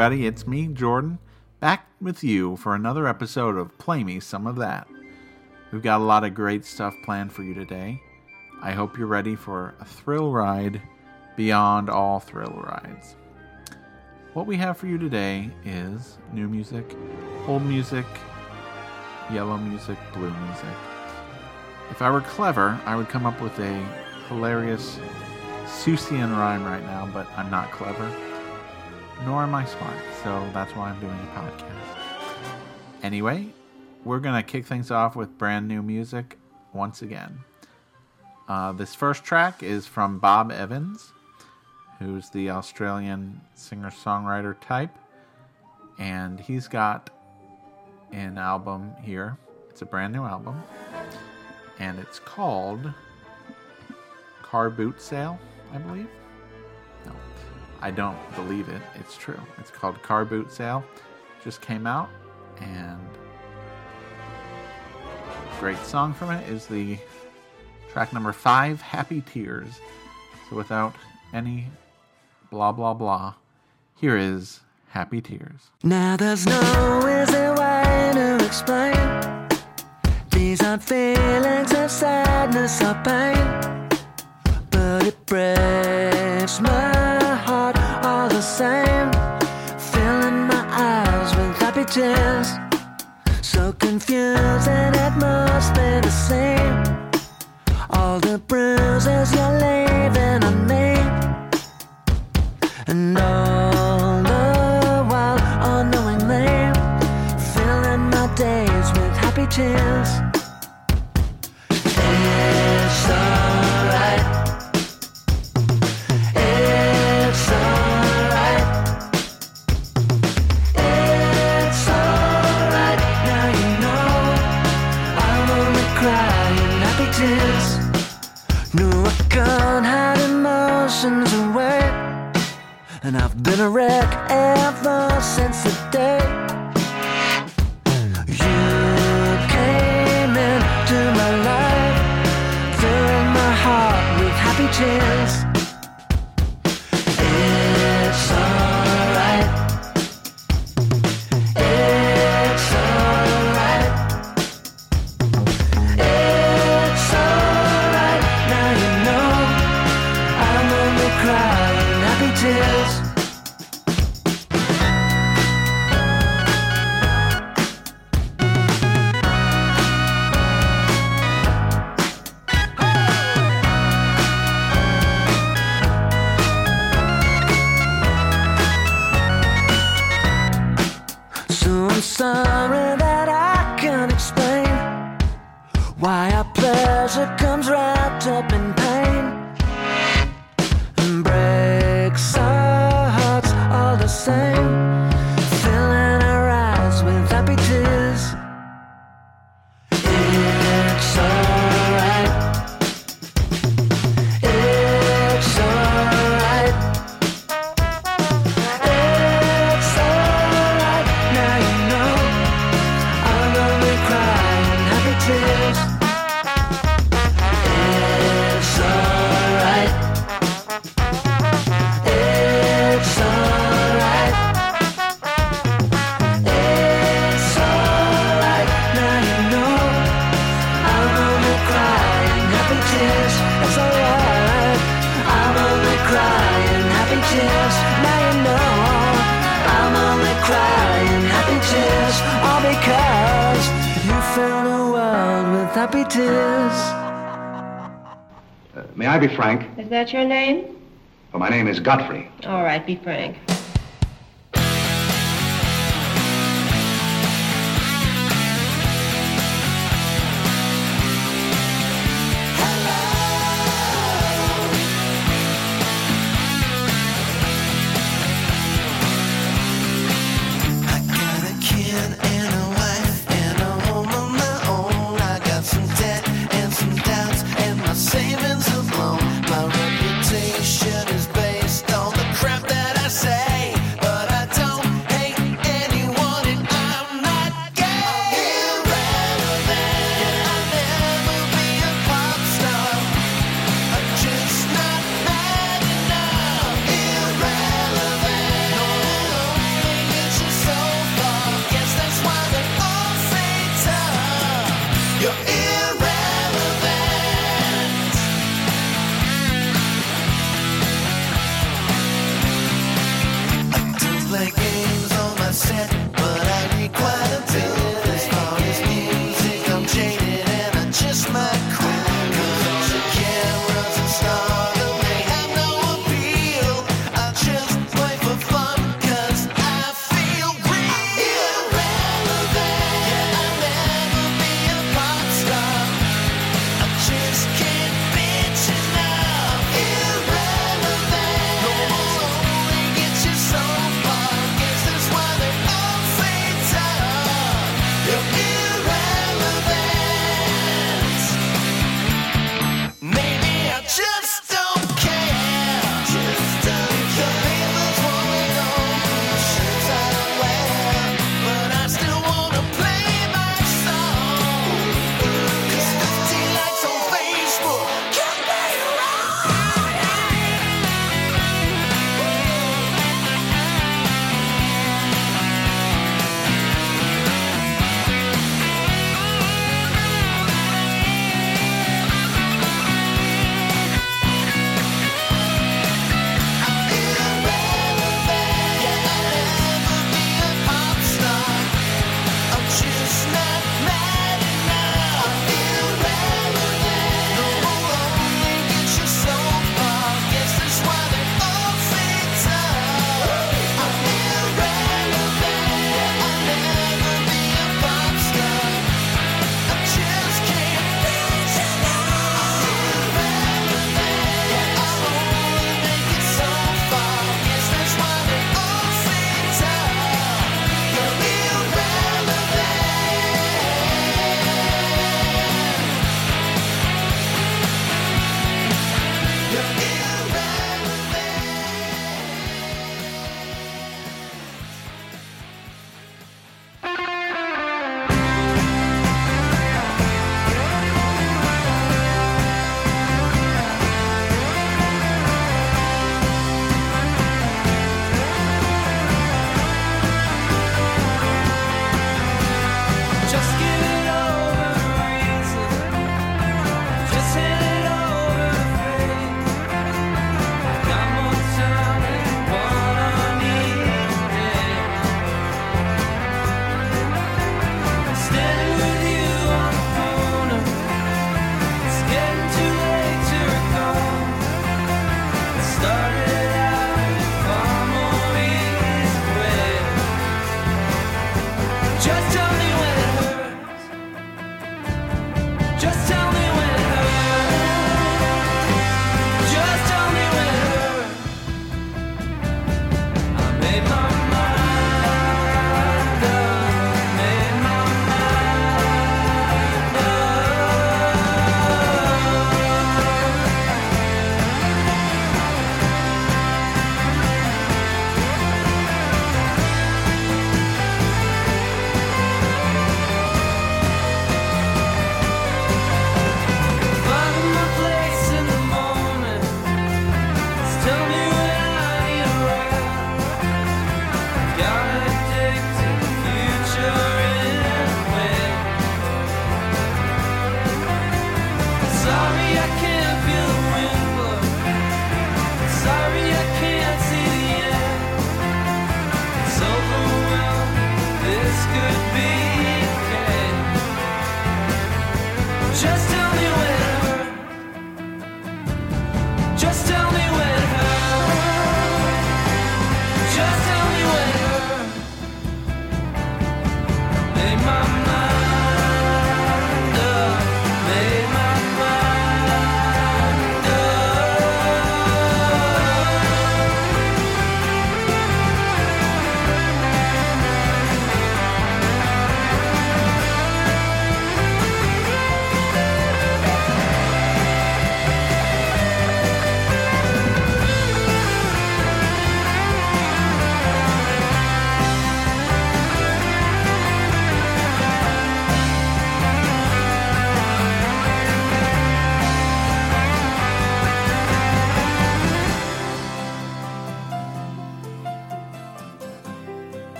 everybody. It's me, Jordan, back with you for another episode of Play Me Some of That. We've got a lot of great stuff planned for you today. I hope you're ready for a thrill ride beyond all thrill rides. What we have for you today is new music, old music, yellow music, blue music. If I were clever, I would come up with a hilarious Seussian rhyme right now, but I'm not clever nor am I smart, so that's why I'm doing a podcast. Anyway, we're going to kick things off with brand new music once again. Uh, this first track is from Bob Evans, who's the Australian singer songwriter type, and he's got an album here. It's a brand new album, and it's called Car Boot Sale, I believe. I don't believe it. It's true. It's called Car Boot Sale. Just came out, and great song from it is the track number five, Happy Tears. So without any blah blah blah, here is Happy Tears. Now there's no easy way to explain. These aren't feelings of sadness or pain, but it breaks my same. Filling my eyes with happy tears. So confused and it must be the same. All the bruises you're leaving on me. And all the while unknowingly filling my days with happy tears. Been a wreck ever since the day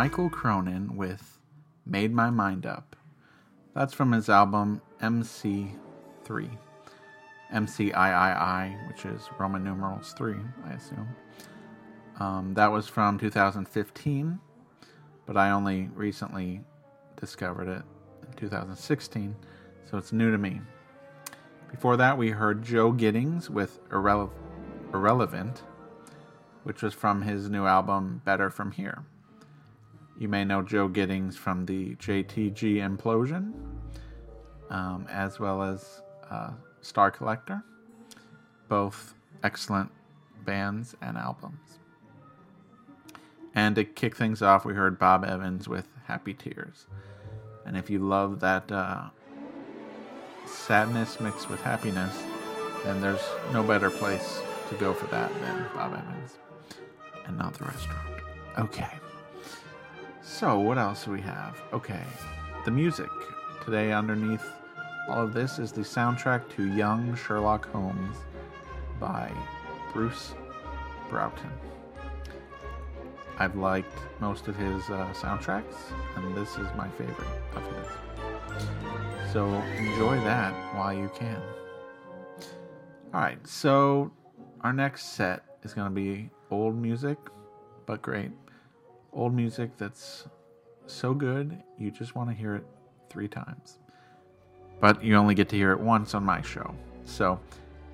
Mikal Cronin with Made My Mind Up. That's from his album MC3. MCIII, which is Roman numerals 3, I assume. Um, that was from 2015, but I only recently discovered it in 2016, so it's new to me. Before that, we heard Joe Giddings with Irrele- Irrelevant, which was from his new album Better From Here. You may know Joe Giddings from the JTG Implosion, um, as well as uh, Star Collector. Both excellent bands and albums. And to kick things off, we heard Bob Evans with Happy Tears. And if you love that uh, sadness mixed with happiness, then there's no better place to go for that than Bob Evans and not the restaurant. Okay. So, what else do we have? Okay. The music. Today, underneath all of this, is the soundtrack to Young Sherlock Holmes by Bruce Broughton. I've liked most of his uh, soundtracks, and this is my favorite of his. So enjoy that while you can. Alright, so our next set is going to be old music, but great. Old music that's so good, you just want to hear it three times. But you only get to hear it once on my show. So,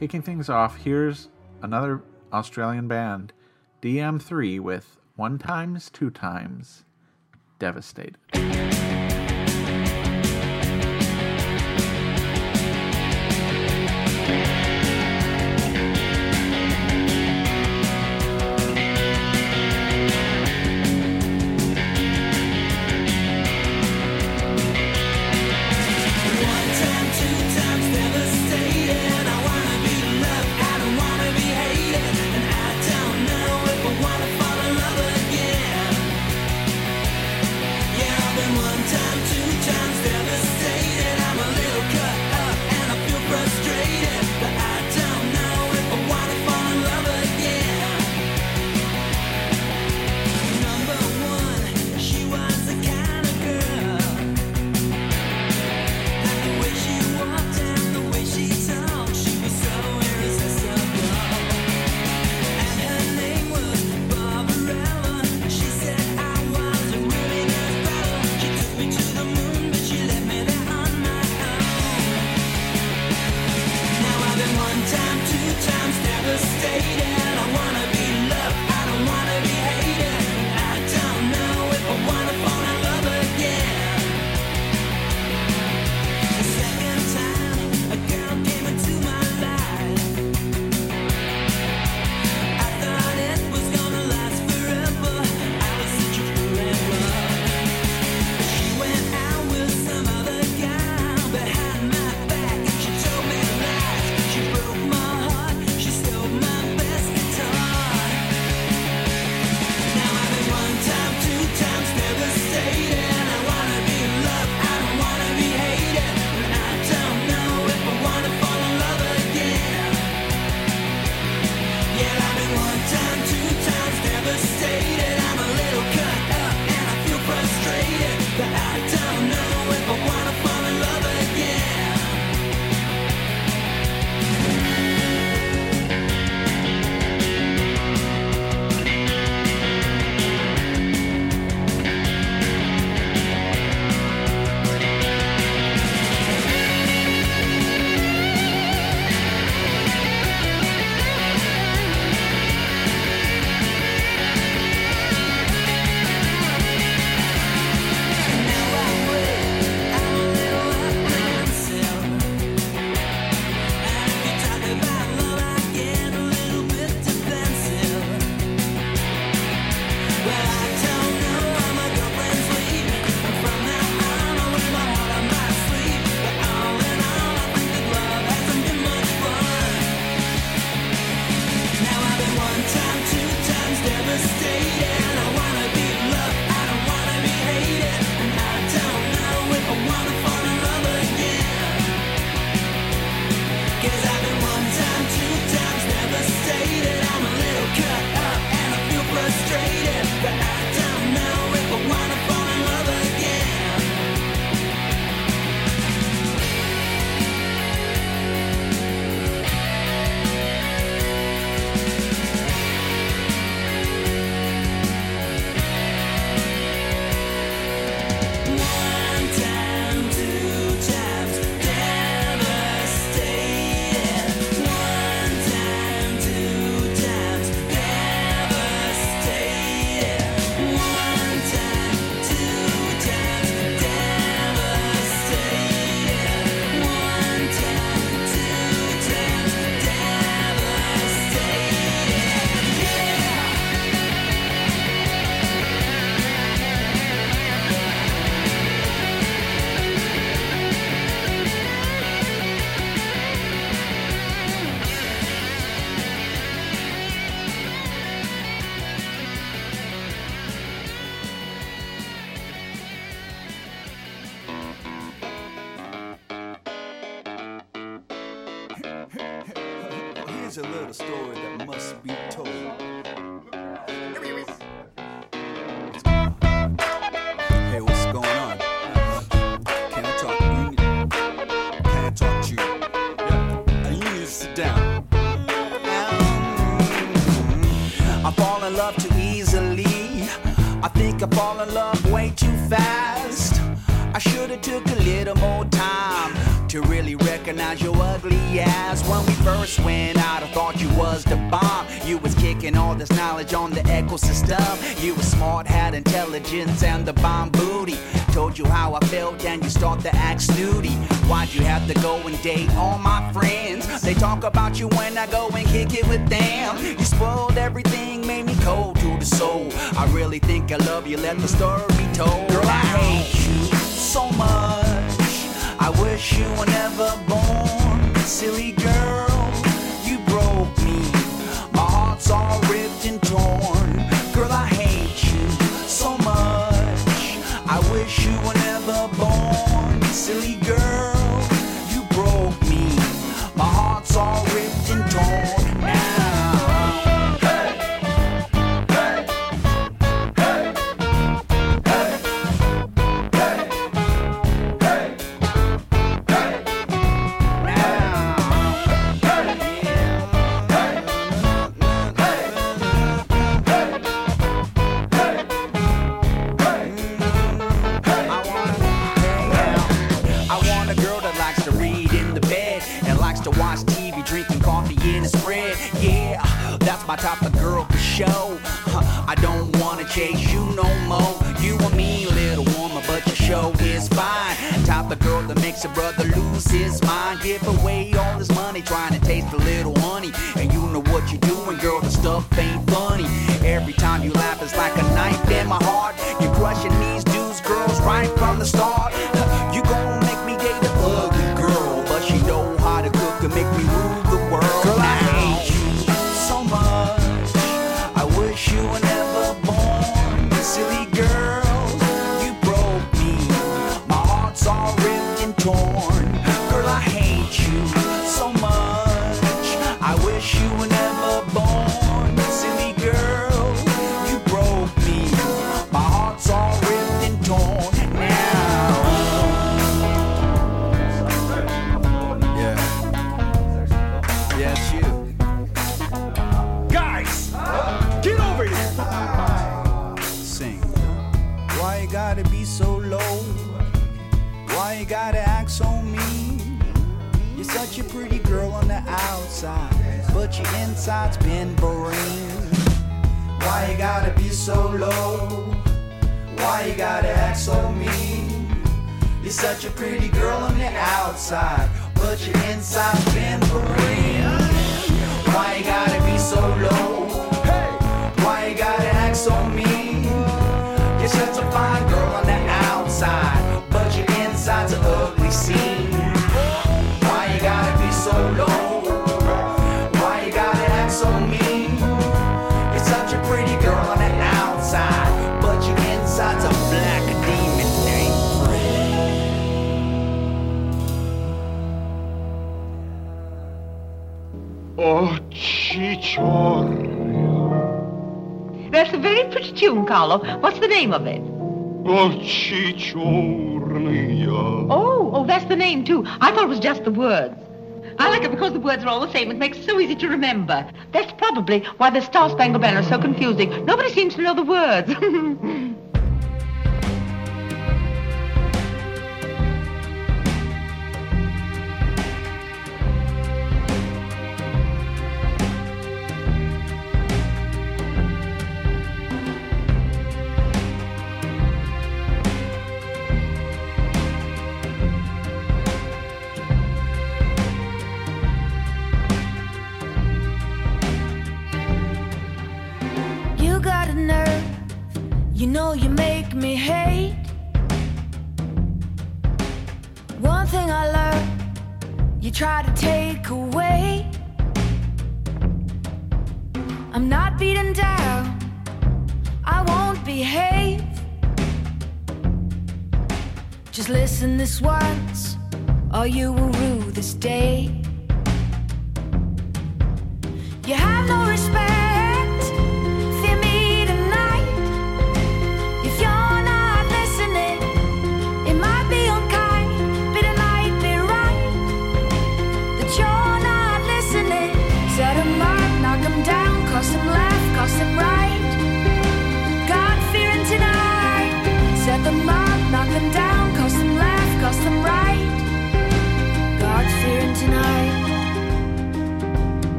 kicking things off, here's another Australian band, DM3, with One Times, Two Times, Devastated. When we first went out, I thought you was the bomb. You was kicking all this knowledge on the ecosystem. You was smart, had intelligence and the bomb booty. Told you how I felt and you start to act snooty. Why'd you have to go and date all my friends? They talk about you when I go and kick it with them. You spoiled everything, made me cold to the soul. I really think I love you, let the story be told. Girl, I hate you so much. I wish you were never born. Silly girl, you broke me. My heart's all ripped and torn. Girl, I hate you so much. I wish you were never born. Silly my type of girl for show. I don't wanna chase you no more. You a mean little woman, but your show is fine. Type of girl that makes a brother lose his mind. Give away all his money trying to taste a little honey. And you know what you're doing, girl, the stuff ain't funny. Every time you inside's been boring. Why you gotta be so low? Why you gotta act so mean? You're such a pretty girl on the outside, but your inside's been boring. Why you gotta be so low? Why you gotta act so mean? Очі чорні, That's a very pretty tune, Carlo. What's the name of it? очі чорні. Oh, oh, that's the name too. I thought it was just the words. I like it because the words are all the same. It makes it so easy to remember. That's probably why the Star Spangled Banner is so confusing. Nobody seems to know the words.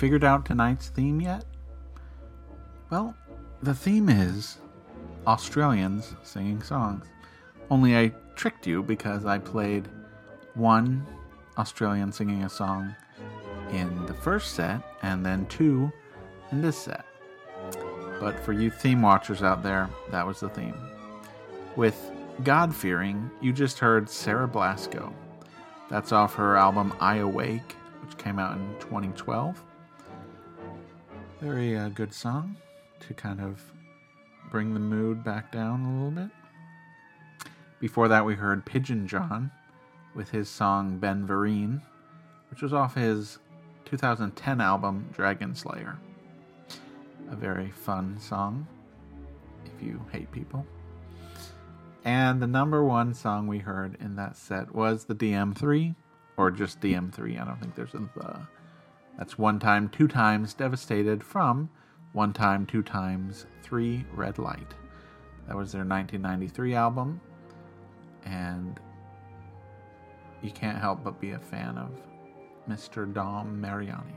figured out tonight's theme yet? Well, the theme is Australians singing songs. Only I tricked you because I played one Australian singing a song in the first set and then two in this set. But for you theme watchers out there, that was the theme. With God Fearing, you just heard Sarah Blasko. That's off her album I Awake, which came out in 2012. Very uh, good song to kind of bring the mood back down a little bit. Before that, we heard Pigeon John with his song Ben Vereen, which was off his 2010 album Dragon Slayer. A very fun song if you hate people. And the number one song we heard in that set was the DM3, or just DM3. I don't think there's a the. That's one time, two times, devastated from one time, two times, three red light. That was their 1993 album, and you can't help but be a fan of Mr. Dom Mariani.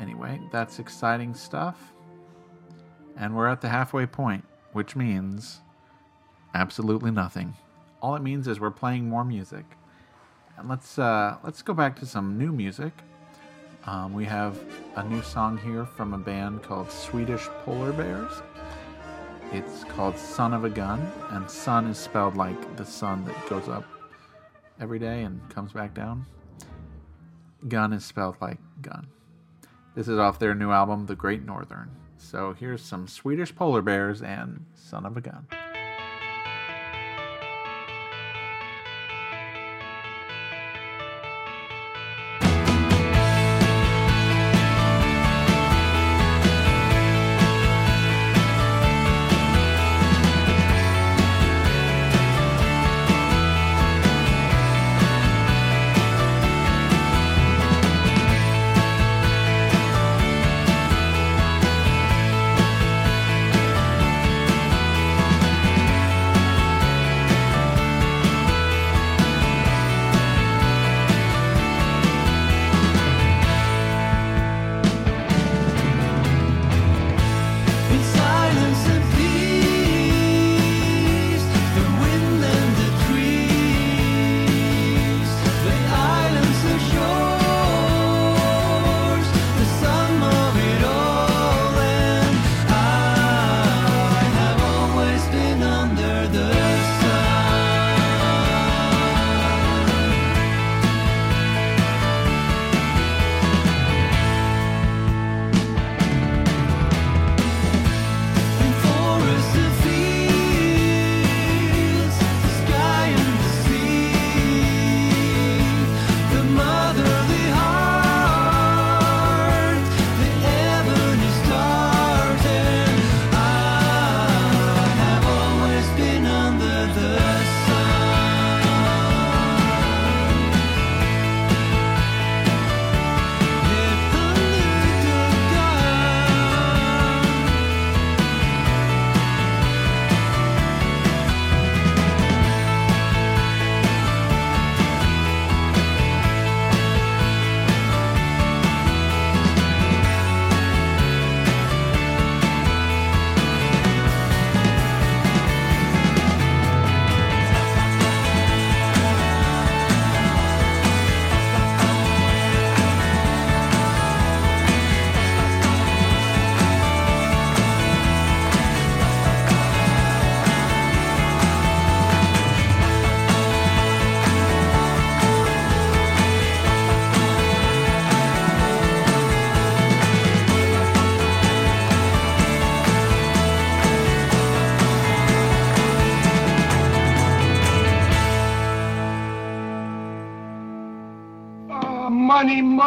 Anyway, that's exciting stuff. And we're at the halfway point, which means absolutely nothing. All it means is we're playing more music. And let's uh, let's go back to some new music. Um, we have a new song here from a band called Swedish Polar Bears. It's called Sun of a Gun, and sun is spelled like the sun that goes up every day and comes back down. Gun is spelled like gun. This is off their new album, The Great Northern. So here's some Swedish Polar Bears and Sun of a Gun.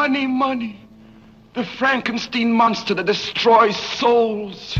Money, money. The Frankenstein monster that destroys souls.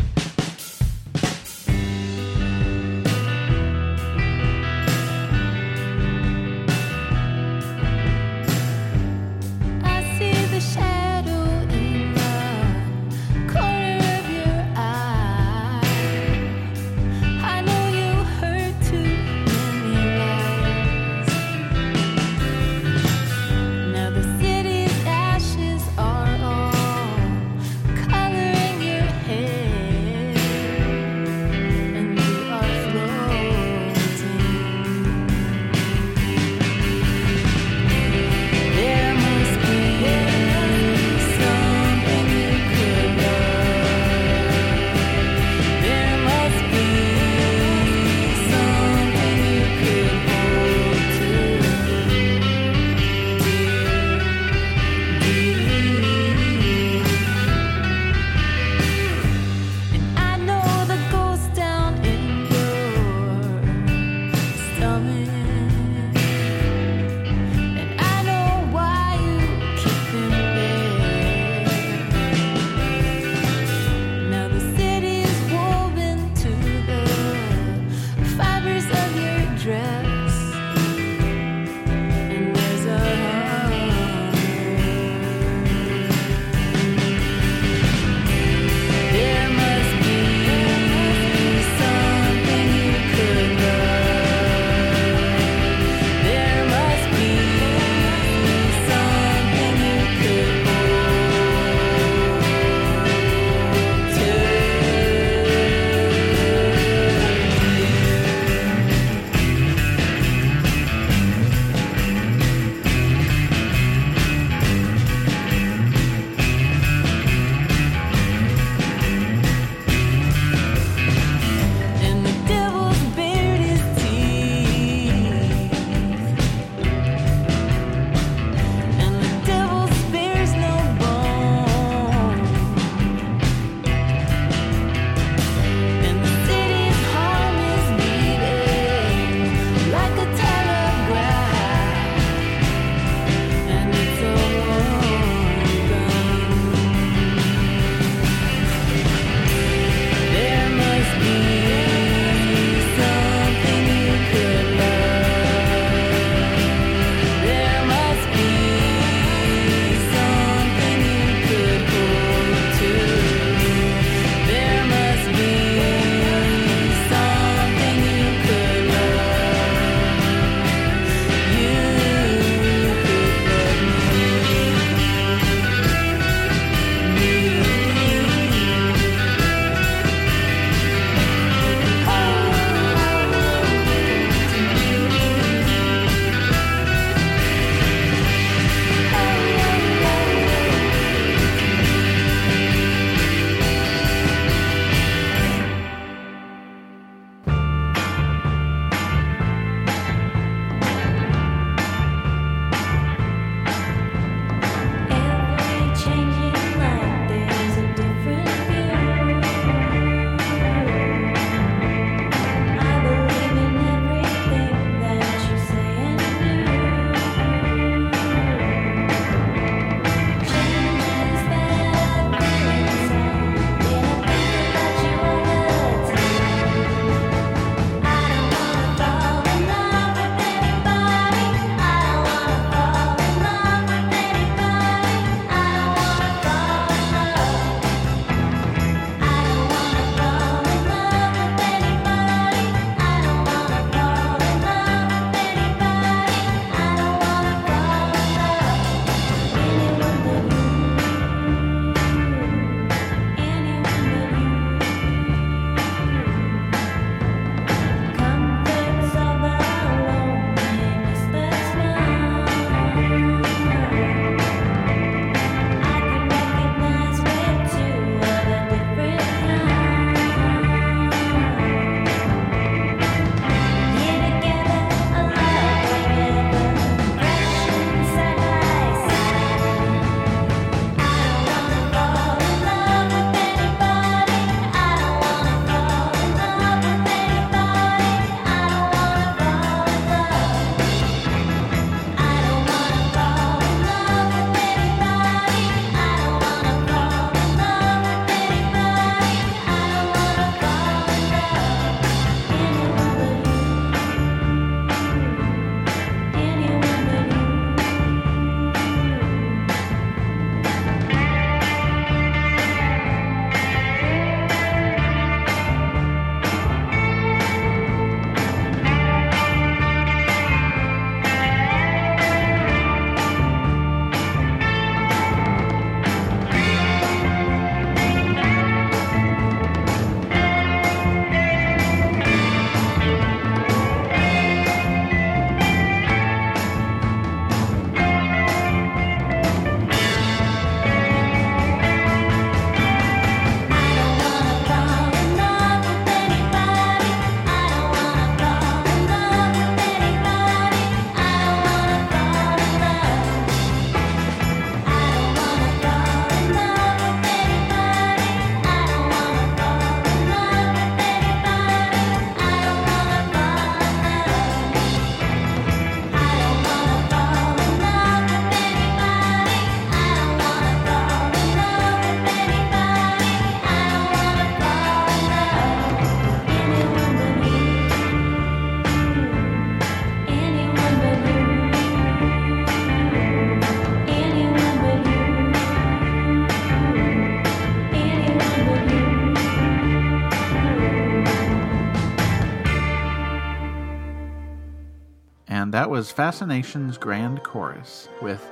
Was Fascinations Grand Chorus with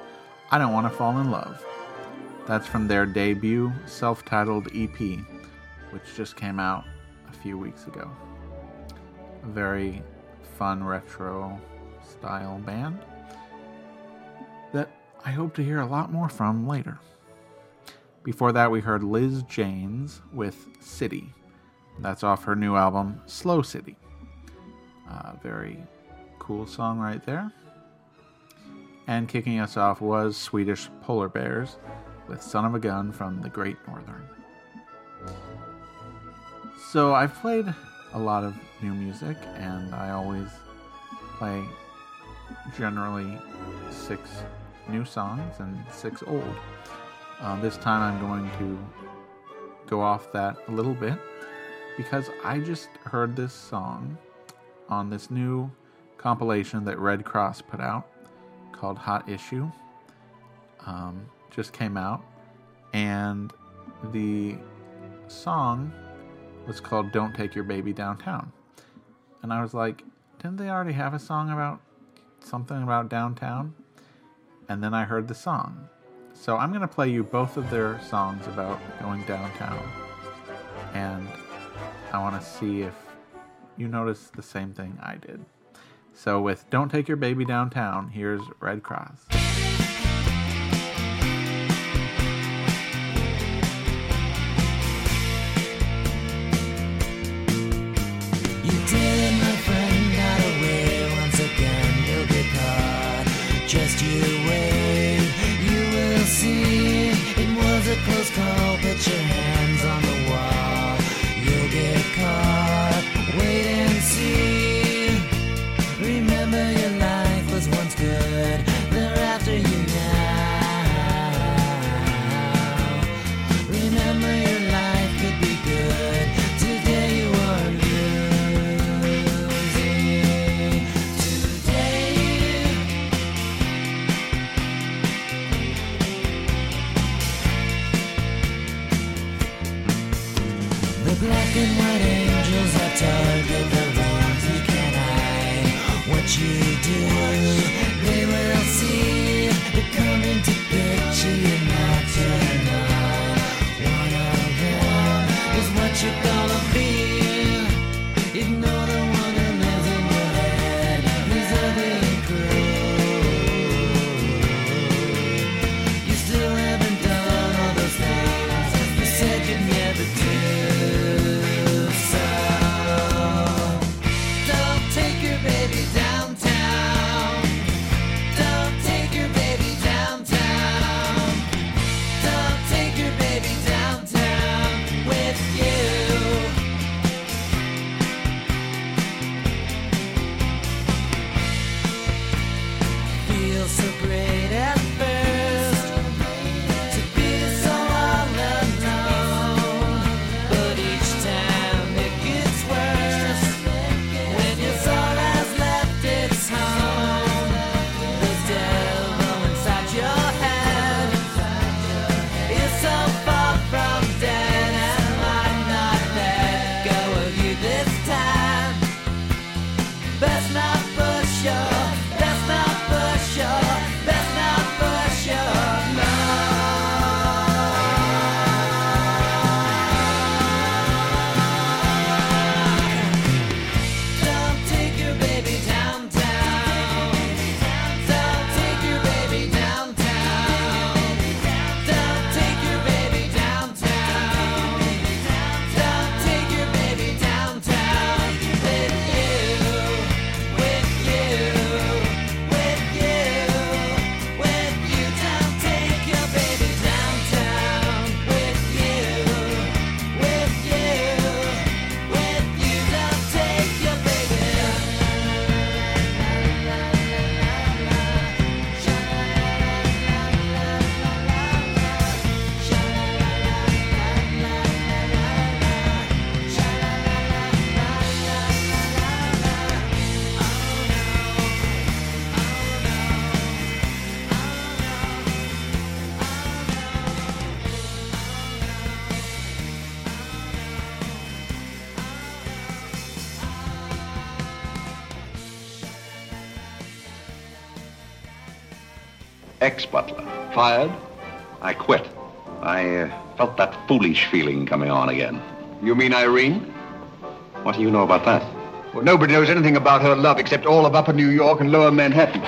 I Don't Want to Fall in Love. That's from their debut self titled EP, which just came out a few weeks ago. A very fun retro style band that I hope to hear a lot more from later. Before that, we heard Liz Janes with City. That's off her new album, Slow City. Uh, very cool song right there. And kicking us off was Swedish Polarbears with Sun of a Gun from the Great Northern. So I've played a lot of new music, and I always play generally six new songs and six old. Uh, this time I'm going to go off that a little bit because I just heard this song on this new compilation that Redd Kross put out called Hot Issue. Um, just came out, and the song was called Don't Take Your Baby Downtown. And I was like, didn't they already have a song about something about downtown? And then I heard the song. So I'm going to play you both of their songs about going downtown. And I want to see if you notice the same thing I did. So with Don't Take Your Baby Downtown, here's Redd Kross. Just you wait, Ex-butler. Fired? I quit. I uh, felt that foolish feeling coming on again. You mean Irene? What do you know about that? Well, nobody knows anything about her love except all of Upper New York and Lower Manhattan.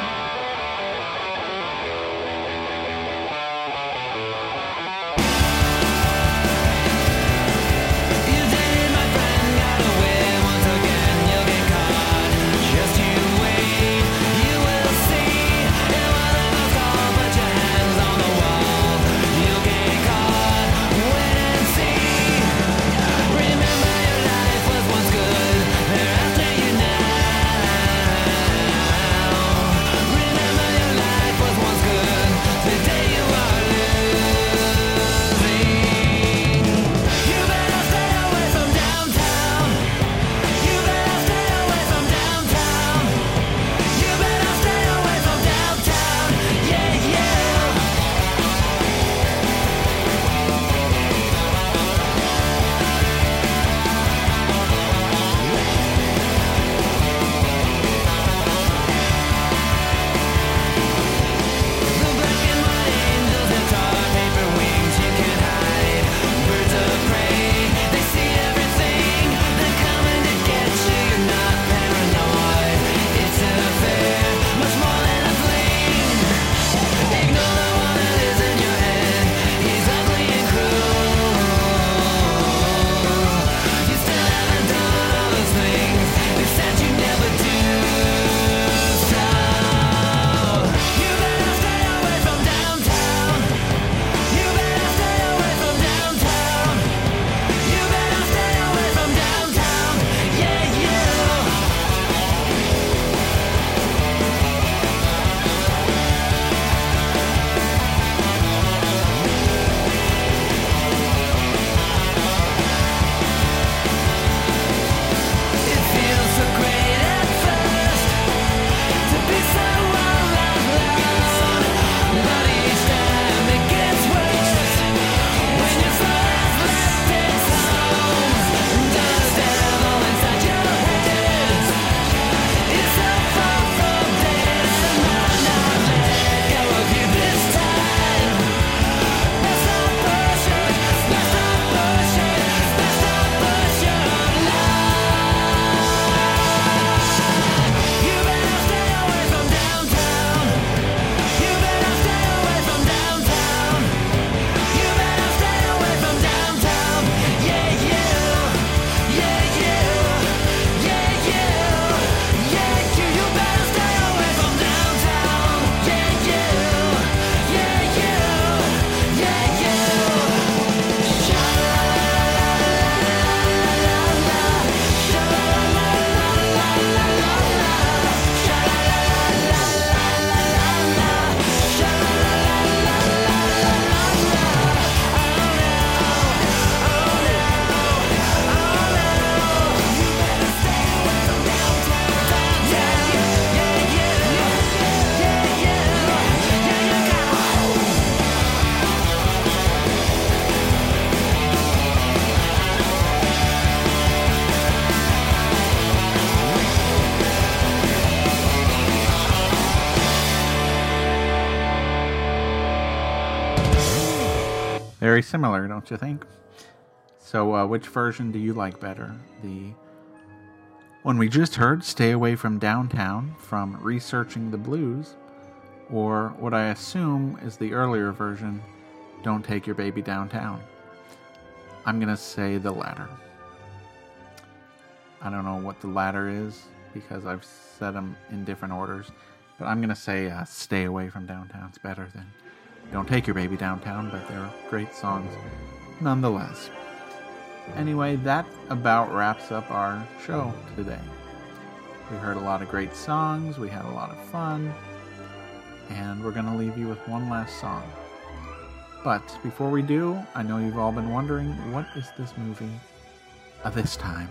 Very similar, don't you think? So, uh, which version do you like better? The one we just heard, Stay Away from Downtown, from Researching the Blues, or what I assume is the earlier version, Don't Take Your Baby Downtown? I'm going to say the latter. I don't know what the latter is because I've said them in different orders, but I'm going to say uh, Stay Away from Downtown's better than Don't Take Your Baby Downtown, but they're great songs nonetheless. Anyway, that about wraps up our show today. We heard a lot of great songs, we had a lot of fun, and we're going to leave you with one last song. But before we do, I know you've all been wondering what is this movie this time?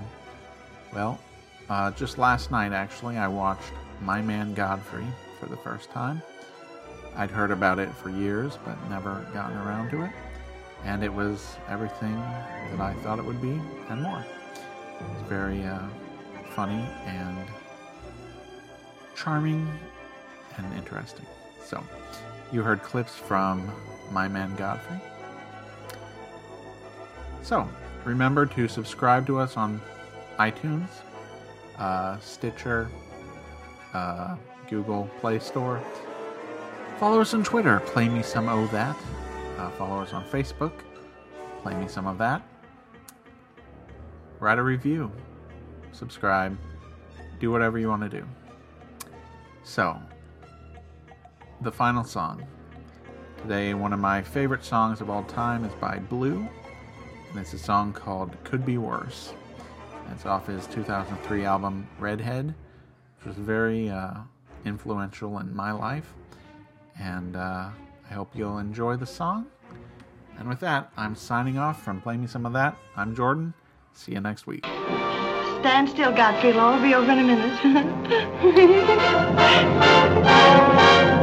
Well, uh, just last night actually, I watched My Man Godfrey for the first time. I'd heard about it for years, but never gotten around to it. And it was everything that I thought it would be and more. It was very uh, funny and charming and interesting. So, You heard clips from My Man Godfrey. So, remember to subscribe to us on iTunes, uh, Stitcher, uh, Google Play Store. Follow us on Twitter, Play Me Some O That. Uh, follow us on Facebook, Play Me Some of That. Write a review, subscribe, do whatever you want to do. So, the final song. Today, one of my favorite songs of all time is by Bleu, and it's a song called Could Be Worse. It's off his 2003 album Redhead, which was very uh, influential in my life. And uh, I hope you'll enjoy the song. And with that, I'm signing off from Play Me Some of That. I'm Jordan. See you next week. Stand still, Godfrey. All be over in a minute.